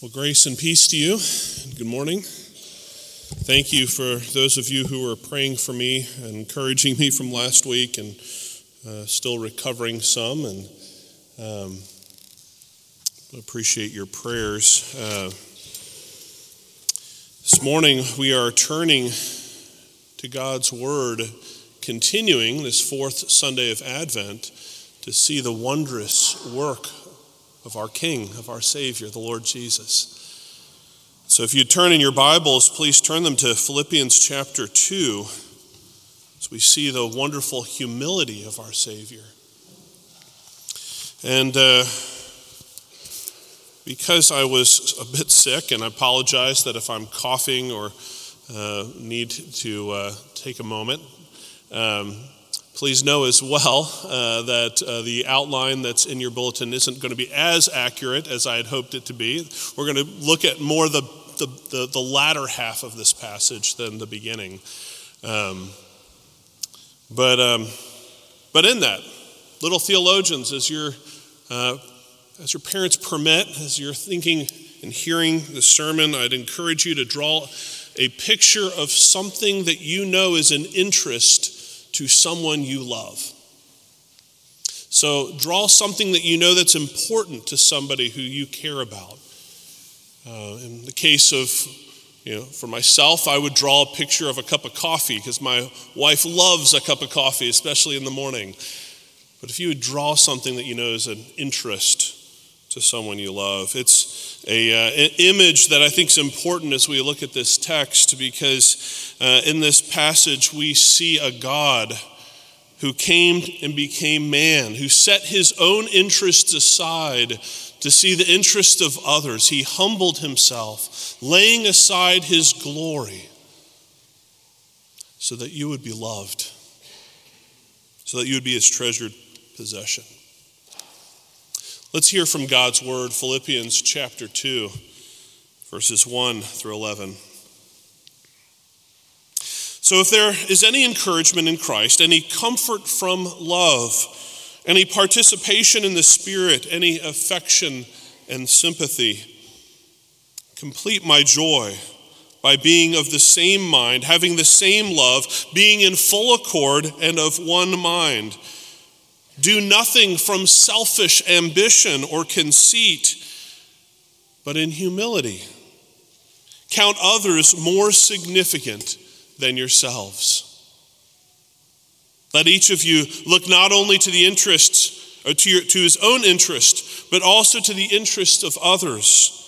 Well, grace and peace to you. Good morning. Thank you for those of you who are praying for me and encouraging me from last week and uh, still recovering some. And um, appreciate your prayers. Uh, this morning, we are turning to God's Word, continuing this fourth Sunday of Advent to see the wondrous work of our King, of our Savior, the Lord Jesus. So if you turn in your Bibles, please turn them to Philippians chapter 2 as we see the wonderful humility of our Savior. And uh, because I was a bit sick, and I apologize that if I'm coughing or uh, need to uh, take a moment, um, Please know as well uh, that uh, the outline that's in your bulletin isn't going to be as accurate as I had hoped it to be. We're going to look at more the, the, the, the latter half of this passage than the beginning. Um, but, um, but in that, little theologians, as your, uh, as your parents permit, as you're thinking and hearing the sermon, I'd encourage you to draw a picture of something that you know is an interest to someone you love. So draw something that you know that's important to somebody who you care about. Uh, in the case of, you know, for myself, I would draw a picture of a cup of coffee because my wife loves a cup of coffee, especially in the morning. But if you would draw something that you know is an interest to someone you love, it's a, uh, an image that I think is important as we look at this text because uh, in this passage, we see a God who came and became man, who set his own interests aside to see the interests of others. He humbled himself, laying aside his glory so that you would be loved, so that you would be his treasured possession. Let's hear from God's word, Philippians chapter 2, verses 1 through 11. So, if there is any encouragement in Christ, any comfort from love, any participation in the Spirit, any affection and sympathy, complete my joy by being of the same mind, having the same love, being in full accord and of one mind. Do nothing from selfish ambition or conceit, but in humility. Count others more significant than yourselves. Let each of you look not only to the interests, or to, your, to his own interest, but also to the interest of others.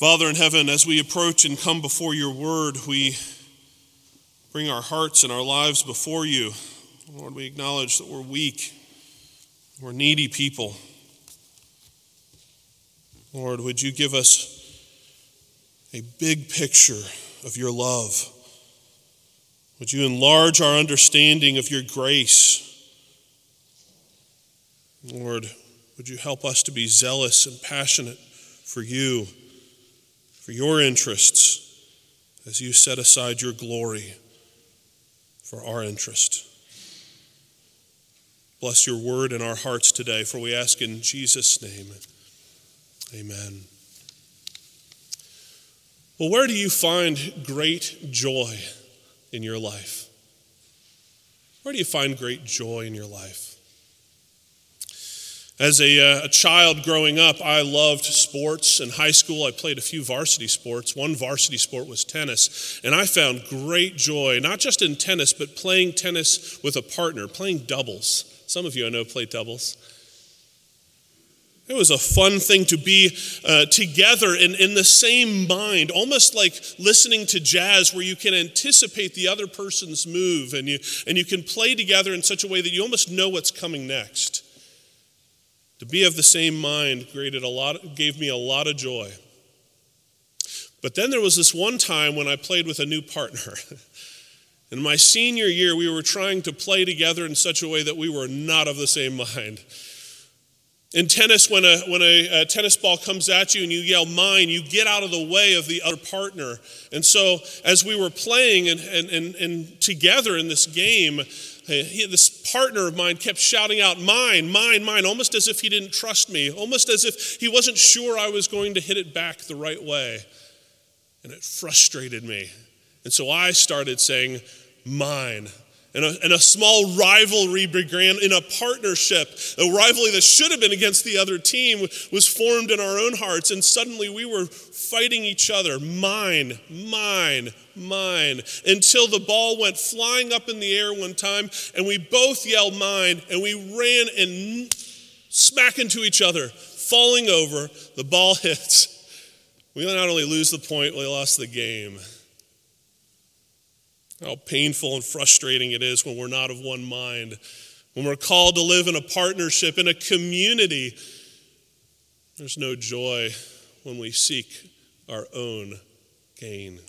Father in heaven, as we approach and come before your word, we bring our hearts and our lives before you. Lord, we acknowledge that we're weak, we're needy people. Lord, would you give us a big picture of your love? Would you enlarge our understanding of your grace? Lord, would you help us to be zealous and passionate for you, for your interests, as you set aside your glory for our interest? Bless your word in our hearts today, for we ask in Jesus' name. Amen. Well, where do you find great joy in your life? Where do you find great joy in your life? As a, uh, a, child growing up, I loved sports. In high school, I played a few varsity sports. One varsity sport was tennis. And I found great joy, not just in tennis, but playing tennis with a partner, playing doubles. Some of you I know play doubles. It was a fun thing to be uh, together in, in the same mind, almost like listening to jazz where you can anticipate the other person's move and you, and you can play together in such a way that you almost know what's coming next. To be of the same mind created a lot, gave me a lot of joy. But then there was this one time when I played with a new partner. in my senior year, we were trying to play together in such a way that we were not of the same mind. In tennis, when, a, when a, a, tennis ball comes at you and you yell mine, you get out of the way of the other partner. And so, as we were playing and, and, and, and together in this game, he, this partner of mine kept shouting out, Mine, mine, mine, almost as if he didn't trust me, almost as if he wasn't sure I was going to hit it back the right way. And it frustrated me. And so I started saying, Mine. And a, and a, small rivalry began in a partnership. A rivalry that should have been against the other team was formed in our own hearts. And suddenly we were fighting each other mine, mine, mine, until the ball went flying up in the air one time and we both yelled mine and we ran and smack into each other, falling over. The ball hits. We not only lose the point, we lost the game. How painful and frustrating it is when we're not of one mind, when we're called to live in a partnership, in a community. There's no joy when we seek our own gain.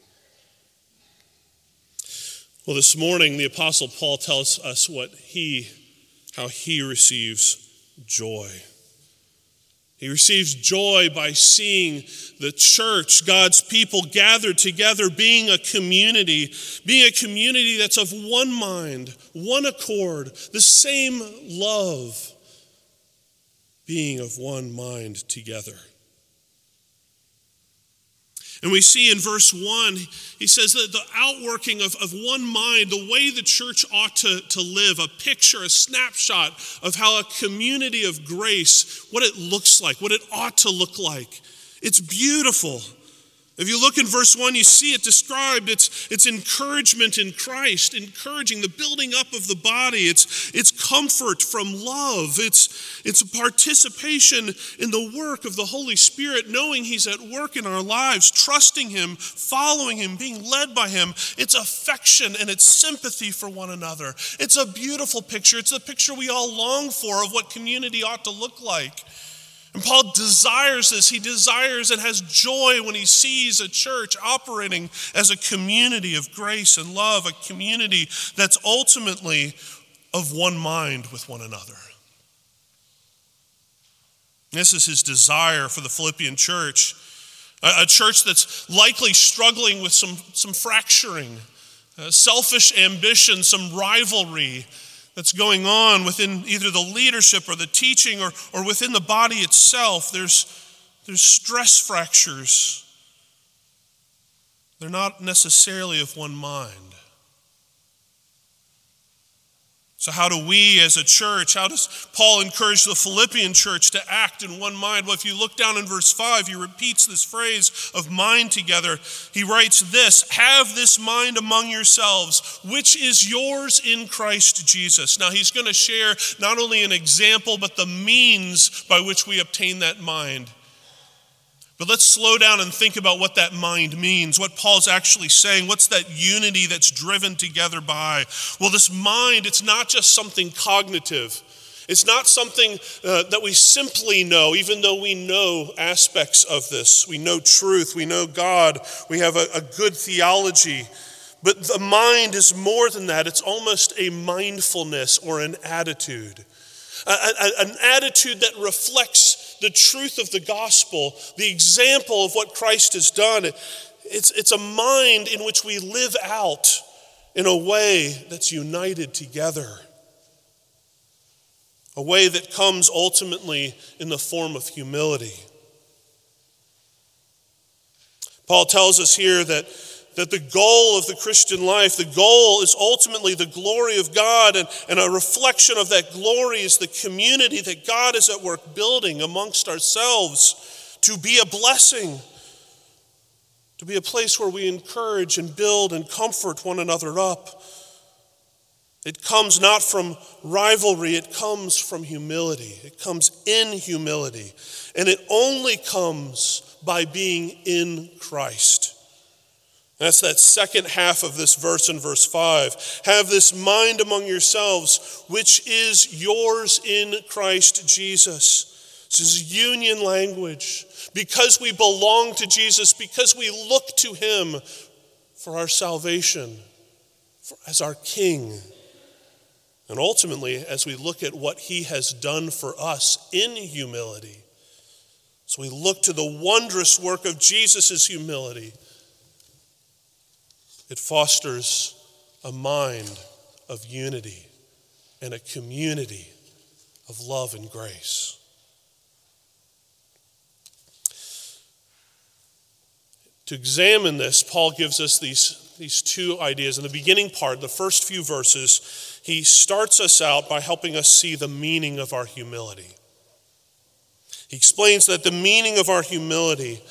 Well, this morning, the Apostle Paul tells us what he, how he receives joy. He receives joy by seeing the church, God's people gathered together, being a community, being a community that's of one mind, one accord, the same love, being of one mind together. And we see in verse 1, he says that the outworking of, of one mind, the way the church ought to, to live, a picture, a snapshot of how a community of grace, what it looks like, what it ought to look like. It's beautiful. If you look in verse 1, you see it described. It's, it's encouragement in Christ, encouraging the building up of the body. It's, it's comfort from love. It's, it's a participation in the work of the Holy Spirit, knowing He's at work in our lives, trusting Him, following Him, being led by Him. It's affection and it's sympathy for one another. It's a beautiful picture. It's a picture we all long for of what community ought to look like. And Paul desires this. He desires and has joy when he sees a church operating as a community of grace and love, a community that's ultimately of one mind with one another. This is his desire for the Philippian church, a, church that's likely struggling with some, some fracturing, uh, selfish ambition, some rivalry, that's going on within either the leadership or the teaching or, or within the body itself. There's, there's stress fractures. They're not necessarily of one mind. So, how do we as a church, how does Paul encourage the Philippian church to act in one mind? Well, if you look down in verse 5, he repeats this phrase of mind together. He writes this Have this mind among yourselves, which is yours in Christ Jesus. Now, he's going to share not only an example, but the means by which we obtain that mind. But let's slow down and think about what that mind means, what Paul's actually saying. What's that unity that's driven together by? Well, this mind, it's not just something cognitive. It's not something uh, that we simply know, even though we know aspects of this. We know truth, we know God, we have a, a good theology. But the mind is more than that, it's almost a mindfulness or an attitude. A, a, an attitude that reflects the truth of the gospel, the example of what Christ has done. It's, it's a mind in which we live out in a way that's united together, a way that comes ultimately in the form of humility. Paul tells us here that that the goal of the Christian life, the goal is ultimately the glory of God, and, and a reflection of that glory is the community that God is at work building amongst ourselves to be a blessing, to be a place where we encourage and build and comfort one another up. It comes not from rivalry, it comes from humility. It comes in humility. And it only comes by being in Christ. That's that second half of this verse in verse 5. Have this mind among yourselves, which is yours in Christ Jesus. This is union language. Because we belong to Jesus, because we look to him for our salvation, for, as our King. And ultimately, as we look at what he has done for us in humility, so we look to the wondrous work of Jesus' humility it fosters a mind of unity and a community of love and grace. To examine this, Paul gives us these, these two ideas. In the beginning part, the first few verses, he starts us out by helping us see the meaning of our humility. He explains that the meaning of our humility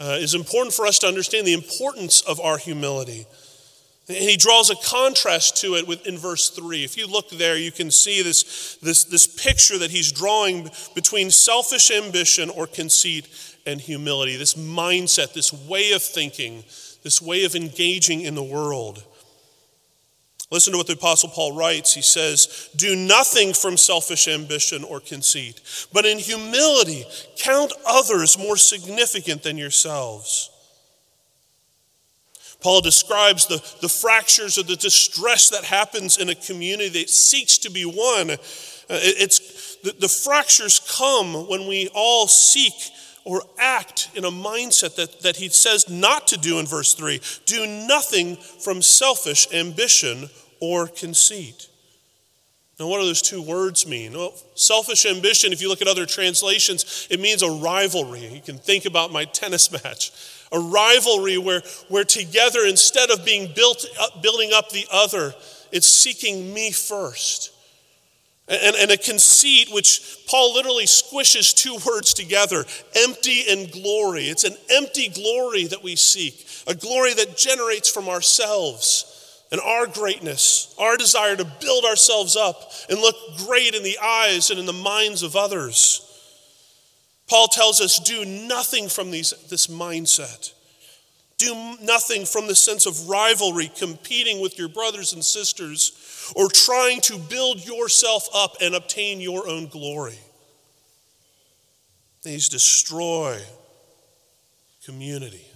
uh, is important for us to understand the importance of our humility. And he draws a contrast to it in verse 3. If you look there, you can see this, this, this picture that he's drawing between selfish ambition or conceit and humility, this mindset, this way of thinking, this way of engaging in the world. Listen to what the Apostle Paul writes. He says, Do nothing from selfish ambition or conceit, but in humility count others more significant than yourselves. Paul describes the, the fractures or the distress that happens in a community that seeks to be one. Uh, it's, the, the fractures come when we all seek or act in a mindset that, that he says not to do in verse 3 do nothing from selfish ambition or conceit. Now, what do those two words mean? Well, selfish ambition, if you look at other translations, it means a rivalry. You can think about my tennis match a rivalry where, where together, instead of being built up, building up the other, it's seeking me first. And, and a conceit, which Paul literally squishes two words together empty and glory. It's an empty glory that we seek, a glory that generates from ourselves and our greatness, our desire to build ourselves up and look great in the eyes and in the minds of others. Paul tells us do nothing from these, this mindset. Do nothing from the sense of rivalry, competing with your brothers and sisters, or trying to build yourself up and obtain your own glory. These destroy community.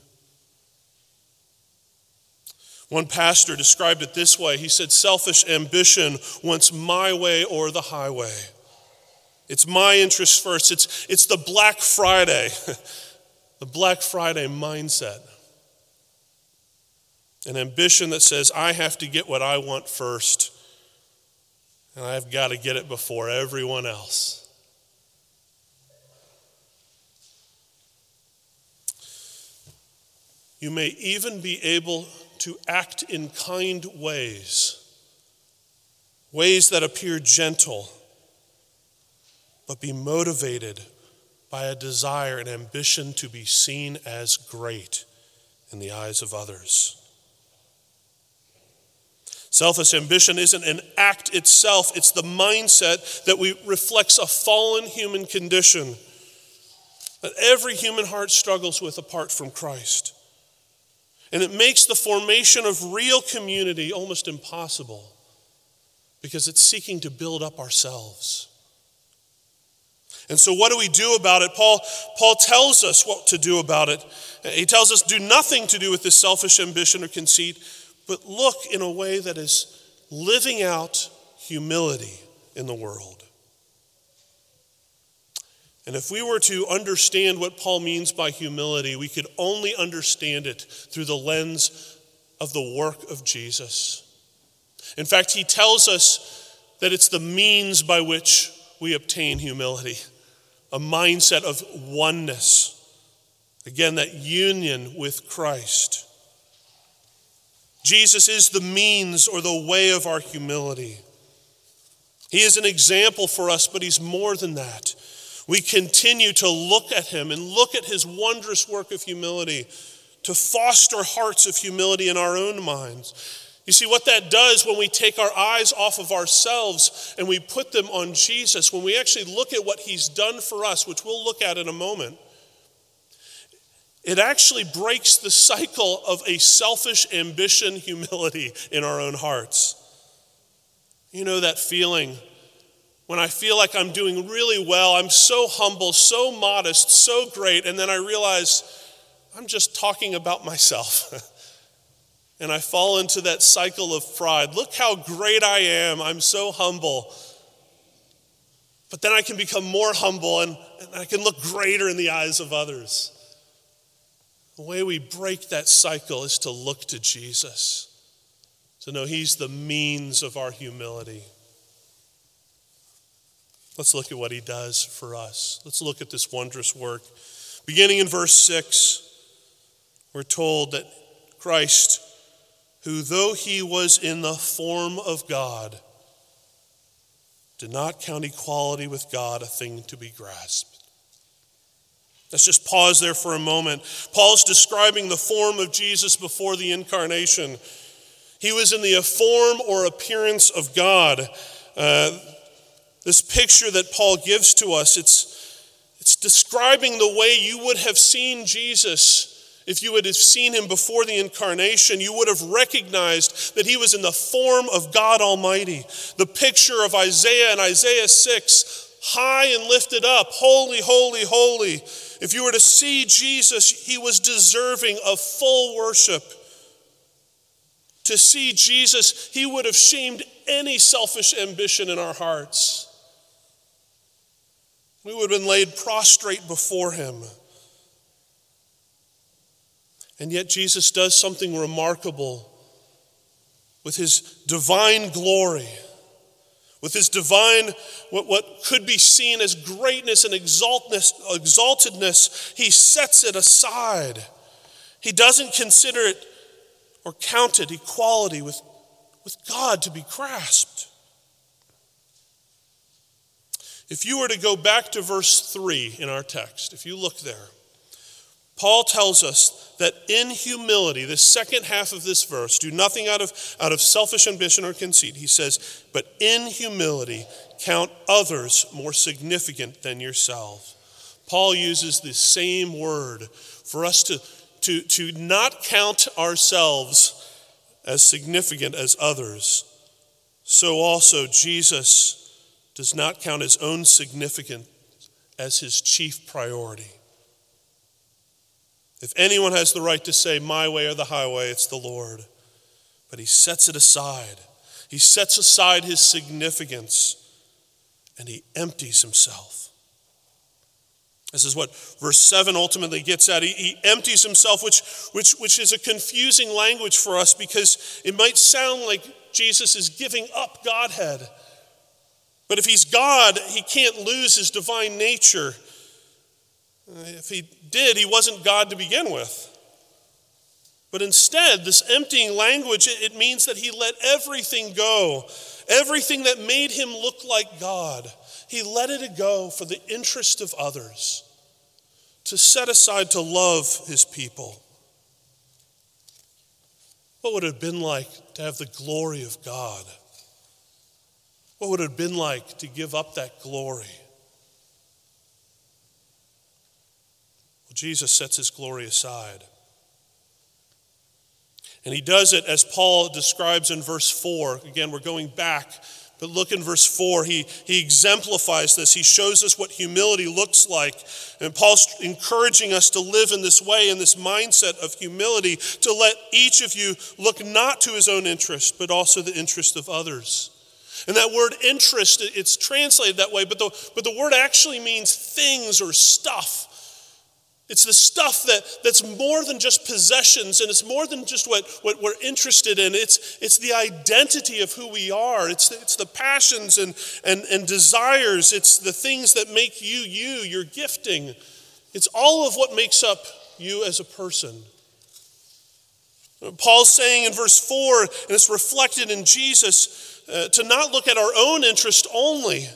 One pastor described it this way he said, Selfish ambition wants my way or the highway. It's my interest first. It's, it's the Black Friday, the Black Friday mindset. An ambition that says, I have to get what I want first, and I've got to get it before everyone else. You may even be able to act in kind ways, ways that appear gentle but be motivated by a desire and ambition to be seen as great in the eyes of others. Selfish ambition isn't an act itself, it's the mindset that we, reflects a fallen human condition that every human heart struggles with apart from Christ. And it makes the formation of real community almost impossible because it's seeking to build up ourselves. And so, what do we do about it? Paul, Paul tells us what to do about it. He tells us do nothing to do with this selfish ambition or conceit, but look in a way that is living out humility in the world. And if we were to understand what Paul means by humility, we could only understand it through the lens of the work of Jesus. In fact, he tells us that it's the means by which we obtain humility a mindset of oneness. Again, that union with Christ. Jesus is the means or the way of our humility. He is an example for us, but he's more than that. We continue to look at him and look at his wondrous work of humility to foster hearts of humility in our own minds. You see, what that does when we take our eyes off of ourselves and we put them on Jesus, when we actually look at what he's done for us, which we'll look at in a moment, it actually breaks the cycle of a selfish ambition, humility in our own hearts. You know that feeling when I feel like I'm doing really well, I'm so humble, so modest, so great, and then I realize I'm just talking about myself. and I fall into that cycle of pride. Look how great I am. I'm so humble. But then I can become more humble and, and I can look greater in the eyes of others. The way we break that cycle is to look to Jesus, to know He's the means of our humility. Let's look at what He does for us. Let's look at this wondrous work. Beginning in verse 6, we're told that Christ, who though He was in the form of God, did not count equality with God a thing to be grasped Let's just pause there for a moment. Paul's describing the form of Jesus before the incarnation. He was in the form or appearance of God. Uh, this picture that Paul gives to us, it's, it's describing the way you would have seen Jesus if you would have seen him before the incarnation, you would have recognized that he was in the form of God Almighty. The picture of Isaiah in Isaiah 6, high and lifted up, holy, holy, holy. If you were to see Jesus, he was deserving of full worship. To see Jesus, he would have shamed any selfish ambition in our hearts. We would have been laid prostrate before him. And yet, Jesus does something remarkable with his divine glory with his divine, what, what could be seen as greatness and exaltedness, he sets it aside. He doesn't consider it or count it equality with, with God to be grasped. If you were to go back to verse 3 in our text, if you look there, Paul tells us that in humility, the second half of this verse, do nothing out of, out of selfish ambition or conceit. He says, but in humility, count others more significant than yourself. Paul uses the same word for us to, to, to not count ourselves as significant as others. So also, Jesus does not count his own significance as his chief priority. If anyone has the right to say, My way or the highway, it's the Lord. But he sets it aside. He sets aside his significance and he empties himself. This is what verse 7 ultimately gets at. He, he, empties himself, which, which, which is a confusing language for us because it might sound like Jesus is giving up Godhead. But if he's God, he can't lose his divine nature. Uh, if he did, he wasn't God to begin with. But instead, this emptying language, it means that he let everything go. Everything that made him look like God, he let it go for the interest of others, to set aside to love his people. What would it have been like to have the glory of God? What would it have been like to give up that glory? Jesus sets his glory aside. And he does it as Paul describes in verse 4. Again, we're going back, but look in verse 4. He, he exemplifies this. He shows us what humility looks like. And Paul's encouraging us to live in this way, in this mindset of humility, to let each of you look not to his own interest, but also the interest of others. And that word interest, it's translated that way, but the, but the word actually means things or stuff. It's the stuff that, that's more than just possessions and it's more than just what, what we're interested in. It's, it's the identity of who we are. It's, it's the passions and, and, and desires. It's the things that make you you, your gifting. It's all of what makes up you as a person. Paul's saying in verse 4, and it's reflected in Jesus, uh, to not look at our own interest only,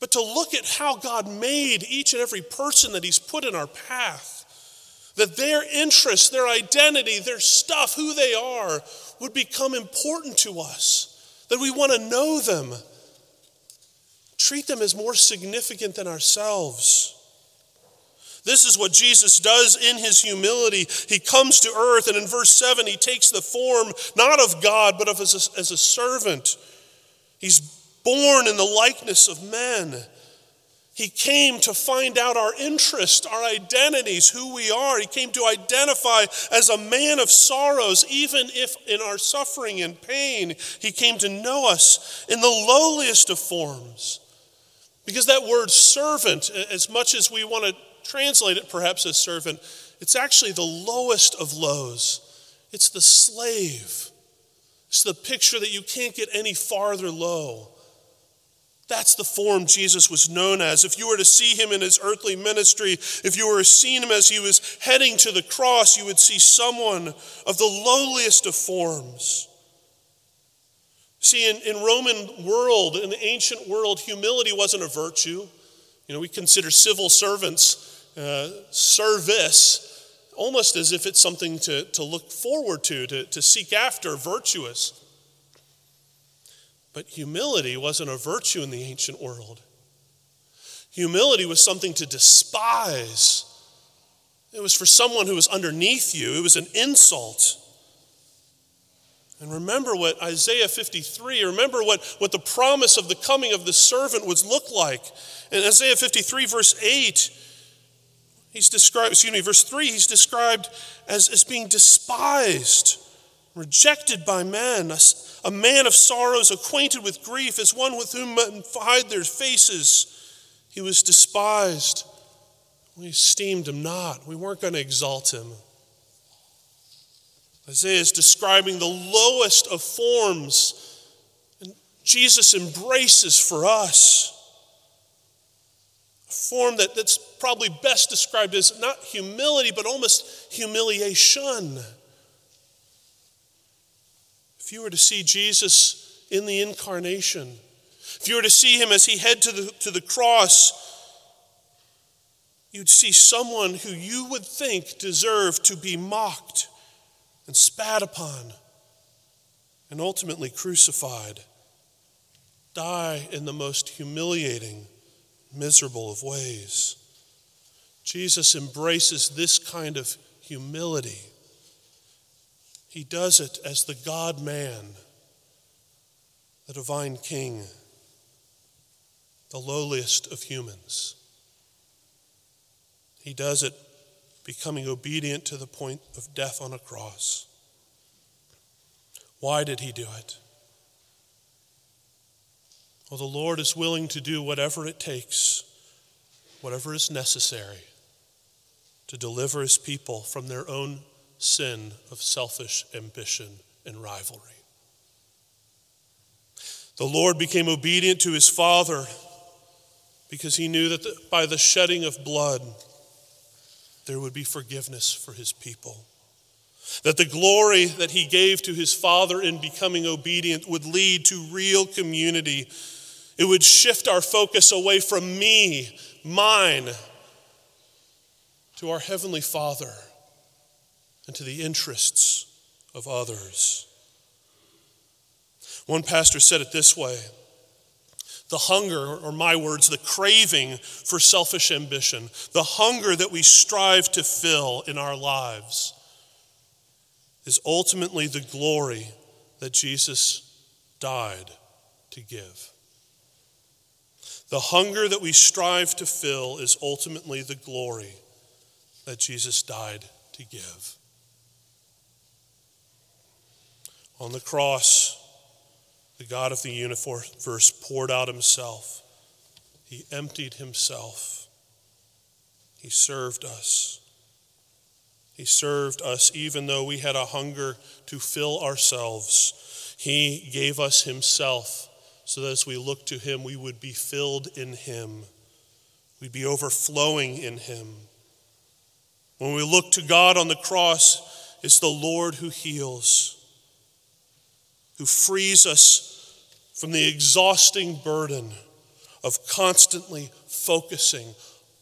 but to look at how God made each and every person that He's put in our path. That their interests, their identity, their stuff, who they are, would become important to us. That we want to know them, treat them as more significant than ourselves. This is what Jesus does in his humility. He comes to earth, and in verse 7, he takes the form not of God, but of as a, as a servant. He's born in the likeness of men. He came to find out our interests, our identities, who we are. He came to identify as a man of sorrows, even if in our suffering and pain, he came to know us in the lowliest of forms. Because that word servant, as much as we want to translate it perhaps as servant, it's actually the lowest of lows. It's the slave. It's the picture that you can't get any farther low. That's the form Jesus was known as. If you were to see him in his earthly ministry, if you were to see him as he was heading to the cross, you would see someone of the lowliest of forms. See, in, in Roman world, in the ancient world, humility wasn't a virtue. You know, we consider civil servants uh, service almost as if it's something to, to look forward to, to, to seek after, virtuous. But humility wasn't a virtue in the ancient world. Humility was something to despise. It was for someone who was underneath you, it was an insult. And remember what Isaiah 53, remember what, what the promise of the coming of the servant would look like. In Isaiah 53, verse 8, He's described, excuse me, verse 3, he's described as, as being despised, rejected by men, a, a man of sorrows, acquainted with grief, as one with whom men hide their faces. He was despised. We esteemed him not. We weren't going to exalt him. Isaiah is describing the lowest of forms, and Jesus embraces for us A form that, that's probably best described as not humility, but almost humiliation. If you were to see Jesus in the incarnation, if you were to see him as he head to the, to the cross, you'd see someone who you would think deserved to be mocked and spat upon and ultimately crucified, die in the most humiliating miserable of ways. Jesus embraces this kind of humility. He does it as the God man, the divine king, the lowliest of humans. He does it becoming obedient to the point of death on a cross. Why did he do it? Well, the Lord is willing to do whatever it takes, whatever is necessary, to deliver his people from their own sin of selfish ambition and rivalry. The Lord became obedient to his Father because he knew that the, by the shedding of blood, there would be forgiveness for his people. That the glory that he gave to his Father in becoming obedient would lead to real community it would shift our focus away from me, mine, to our Heavenly Father and to the interests of others. One pastor said it this way the hunger, or my words, the craving for selfish ambition, the hunger that we strive to fill in our lives, is ultimately the glory that Jesus died to give. The hunger that we strive to fill is ultimately the glory that Jesus died to give. On the cross, the God of the universe poured out himself. He emptied himself. He served us. He served us even though we had a hunger to fill ourselves. He gave us himself so that as we look to him, we would be filled in him. We'd be overflowing in him. When we look to God on the cross, it's the Lord who heals, who frees us from the exhausting burden of constantly focusing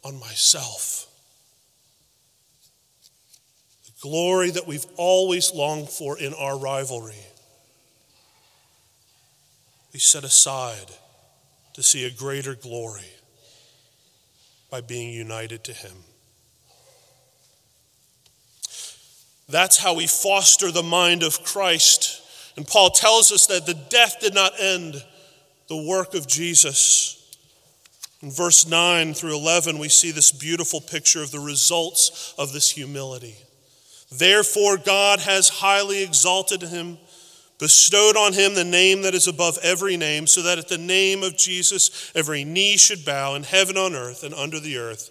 on myself. The glory that we've always longed for in our rivalry, we set aside to see a greater glory by being united to Him. That's how we foster the mind of Christ. And Paul tells us that the death did not end the work of Jesus. In verse 9 through 11, we see this beautiful picture of the results of this humility. Therefore, God has highly exalted him, bestowed on him the name that is above every name, so that at the name of Jesus every knee should bow in heaven, on earth, and under the earth,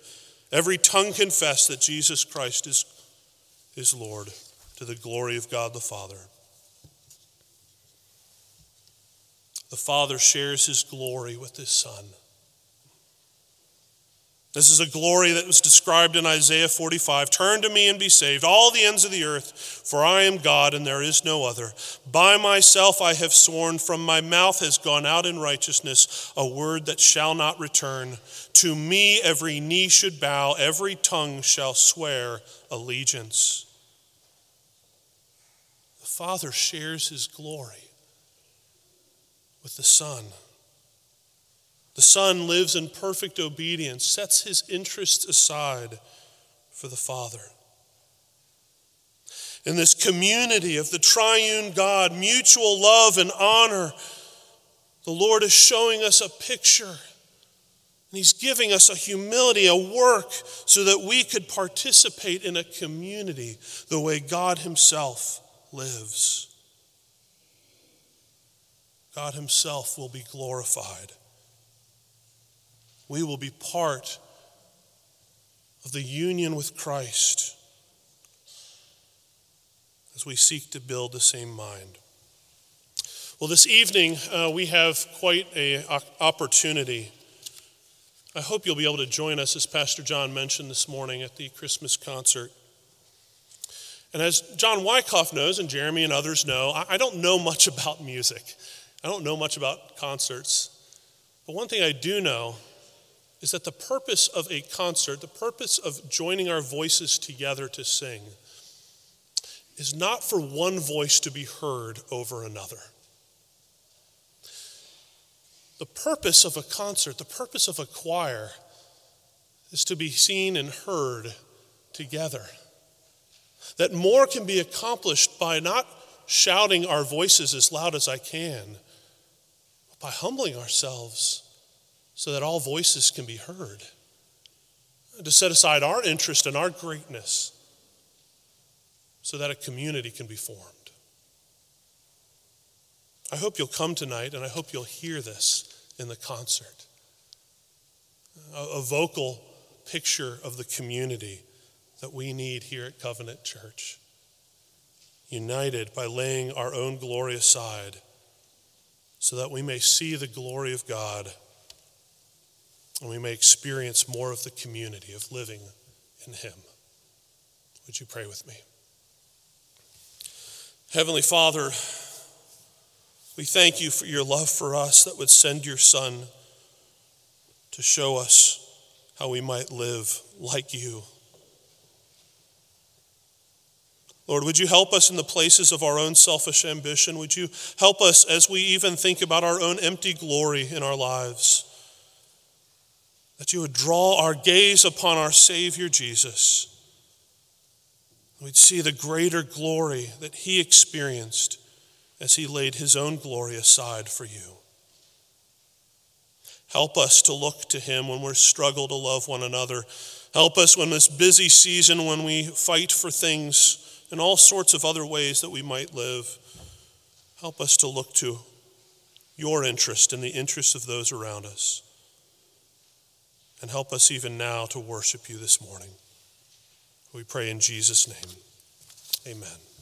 every tongue confess that Jesus Christ is is Lord, to the glory of God the Father. The Father shares his glory with his Son. This is a glory that was described in Isaiah 45. Turn to me and be saved, all the ends of the earth, for I am God and there is no other. By myself I have sworn, from my mouth has gone out in righteousness a word that shall not return. To me every knee should bow, every tongue shall swear allegiance. The Father shares his glory with the Son. The Son lives in perfect obedience, sets his interests aside for the Father. In this community of the triune God, mutual love and honor, the Lord is showing us a picture. And He's giving us a humility, a work, so that we could participate in a community the way God Himself lives. God Himself will be glorified. We will be part of the union with Christ as we seek to build the same mind. Well, this evening uh, we have quite an opportunity. I hope you'll be able to join us, as Pastor John mentioned this morning, at the Christmas concert. And as John Wyckoff knows, and Jeremy and others know, I don't know much about music. I don't know much about concerts. But one thing I do know is that the purpose of a concert, the purpose of joining our voices together to sing, is not for one voice to be heard over another. The purpose of a concert, the purpose of a choir, is to be seen and heard together that more can be accomplished by not shouting our voices as loud as I can, by humbling ourselves so that all voices can be heard. To set aside our interest and our greatness so that a community can be formed. I hope you'll come tonight and I hope you'll hear this in the concert. A, a vocal picture of the community that we need here at Covenant Church. United by laying our own glory aside so that we may see the glory of God and we may experience more of the community of living in Him. Would you pray with me? Heavenly Father, we thank you for your love for us that would send your Son to show us how we might live like you. Lord, would you help us in the places of our own selfish ambition? Would you help us as we even think about our own empty glory in our lives? That you would draw our gaze upon our Savior Jesus. We'd see the greater glory that he experienced as he laid his own glory aside for you. Help us to look to him when we struggle to love one another. Help us when this busy season, when we fight for things and all sorts of other ways that we might live. Help us to look to your interest and the interest of those around us. And help us even now to worship you this morning. We pray in Jesus' name. Amen.